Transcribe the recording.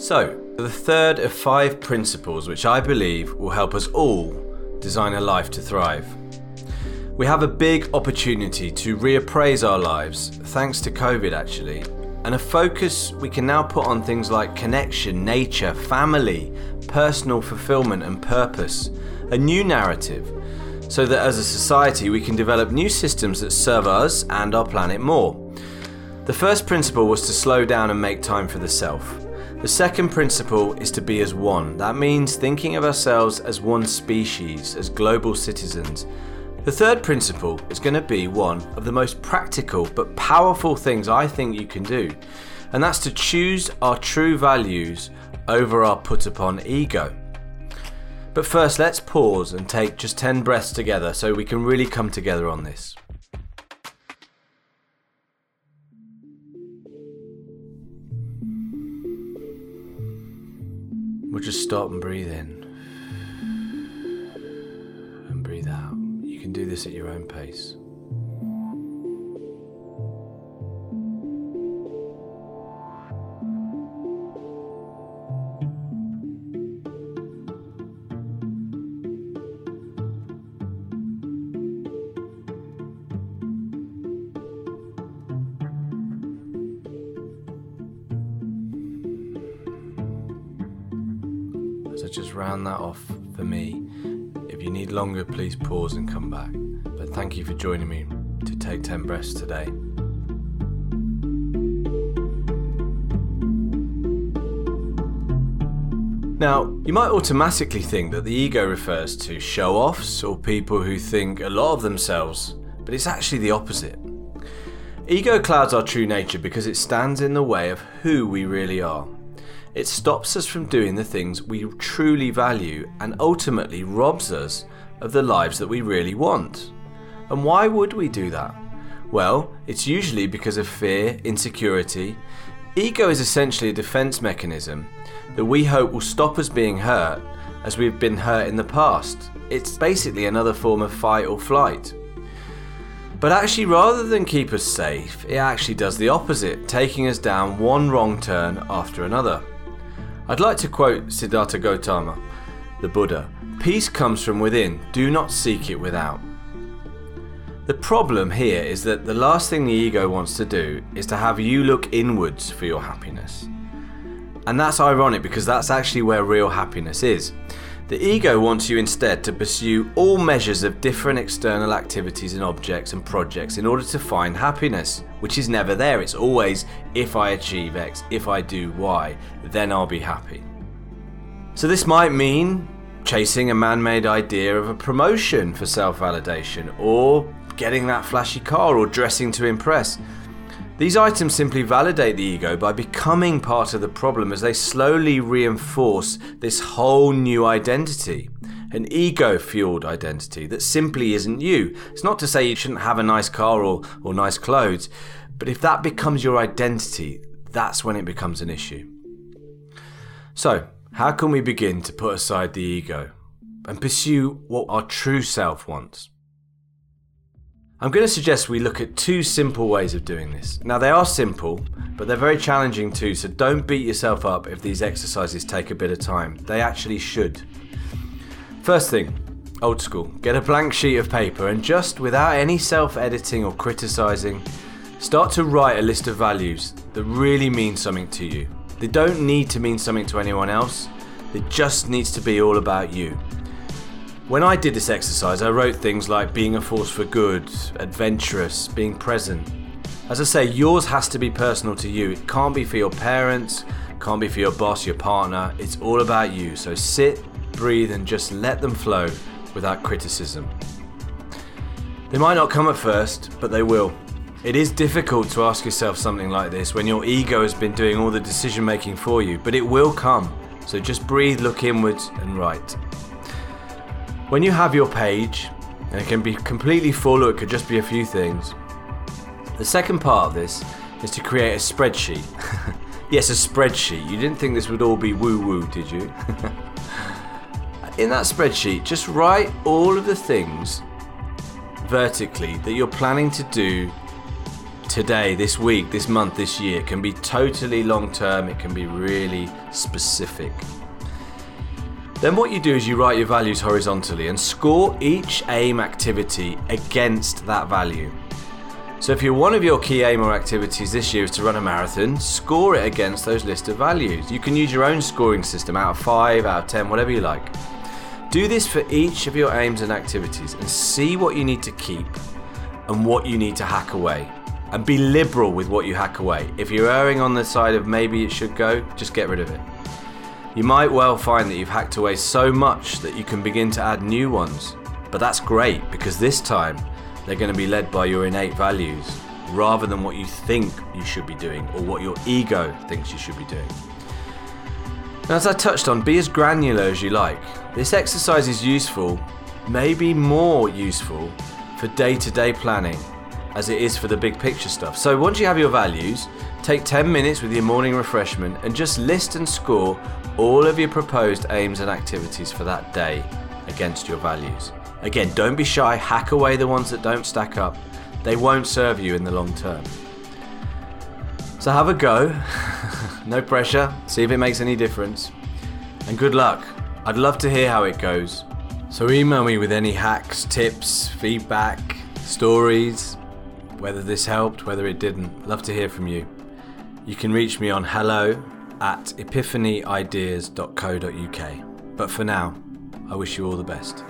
So, the third of five principles which I believe will help us all design a life to thrive. We have a big opportunity to reappraise our lives, thanks to COVID actually, and a focus we can now put on things like connection, nature, family, personal fulfillment, and purpose. A new narrative, so that as a society we can develop new systems that serve us and our planet more. The first principle was to slow down and make time for the self. The second principle is to be as one. That means thinking of ourselves as one species, as global citizens. The third principle is going to be one of the most practical but powerful things I think you can do, and that's to choose our true values over our put upon ego. But first, let's pause and take just 10 breaths together so we can really come together on this. We'll just stop and breathe in and breathe out. You can do this at your own pace. So just round that off for me. If you need longer, please pause and come back. But thank you for joining me to take 10 breaths today. Now, you might automatically think that the ego refers to show offs or people who think a lot of themselves, but it's actually the opposite. Ego clouds our true nature because it stands in the way of who we really are. It stops us from doing the things we truly value and ultimately robs us of the lives that we really want. And why would we do that? Well, it's usually because of fear, insecurity. Ego is essentially a defense mechanism that we hope will stop us being hurt as we've been hurt in the past. It's basically another form of fight or flight. But actually, rather than keep us safe, it actually does the opposite, taking us down one wrong turn after another. I'd like to quote Siddhartha Gautama, the Buddha Peace comes from within, do not seek it without. The problem here is that the last thing the ego wants to do is to have you look inwards for your happiness. And that's ironic because that's actually where real happiness is. The ego wants you instead to pursue all measures of different external activities and objects and projects in order to find happiness, which is never there. It's always if I achieve X, if I do Y, then I'll be happy. So this might mean chasing a man made idea of a promotion for self validation, or getting that flashy car, or dressing to impress. These items simply validate the ego by becoming part of the problem as they slowly reinforce this whole new identity. An ego fueled identity that simply isn't you. It's not to say you shouldn't have a nice car or, or nice clothes, but if that becomes your identity, that's when it becomes an issue. So, how can we begin to put aside the ego and pursue what our true self wants? I'm going to suggest we look at two simple ways of doing this. Now, they are simple, but they're very challenging too, so don't beat yourself up if these exercises take a bit of time. They actually should. First thing, old school, get a blank sheet of paper and just without any self editing or criticizing, start to write a list of values that really mean something to you. They don't need to mean something to anyone else, it just needs to be all about you. When I did this exercise, I wrote things like being a force for good, adventurous, being present. As I say, yours has to be personal to you. It can't be for your parents, can't be for your boss, your partner. It's all about you. So sit, breathe, and just let them flow without criticism. They might not come at first, but they will. It is difficult to ask yourself something like this when your ego has been doing all the decision making for you, but it will come. So just breathe, look inwards, and write. When you have your page, and it can be completely full or it could just be a few things, the second part of this is to create a spreadsheet. yes, a spreadsheet. You didn't think this would all be woo woo, did you? In that spreadsheet, just write all of the things vertically that you're planning to do today, this week, this month, this year. It can be totally long term, it can be really specific. Then what you do is you write your values horizontally and score each aim activity against that value. So if your one of your key aim or activities this year is to run a marathon, score it against those list of values. You can use your own scoring system out of 5, out of 10, whatever you like. Do this for each of your aims and activities and see what you need to keep and what you need to hack away. And be liberal with what you hack away. If you're erring on the side of maybe it should go, just get rid of it. You might well find that you've hacked away so much that you can begin to add new ones. But that's great because this time they're going to be led by your innate values rather than what you think you should be doing or what your ego thinks you should be doing. Now, as I touched on, be as granular as you like. This exercise is useful, maybe more useful, for day to day planning as it is for the big picture stuff. So once you have your values, take 10 minutes with your morning refreshment and just list and score all of your proposed aims and activities for that day against your values. Again, don't be shy, hack away the ones that don't stack up. They won't serve you in the long term. So have a go. no pressure. See if it makes any difference. And good luck. I'd love to hear how it goes. So email me with any hacks, tips, feedback, stories, whether this helped, whether it didn't. Love to hear from you. You can reach me on hello at epiphaniideas.co.uk. But for now, I wish you all the best.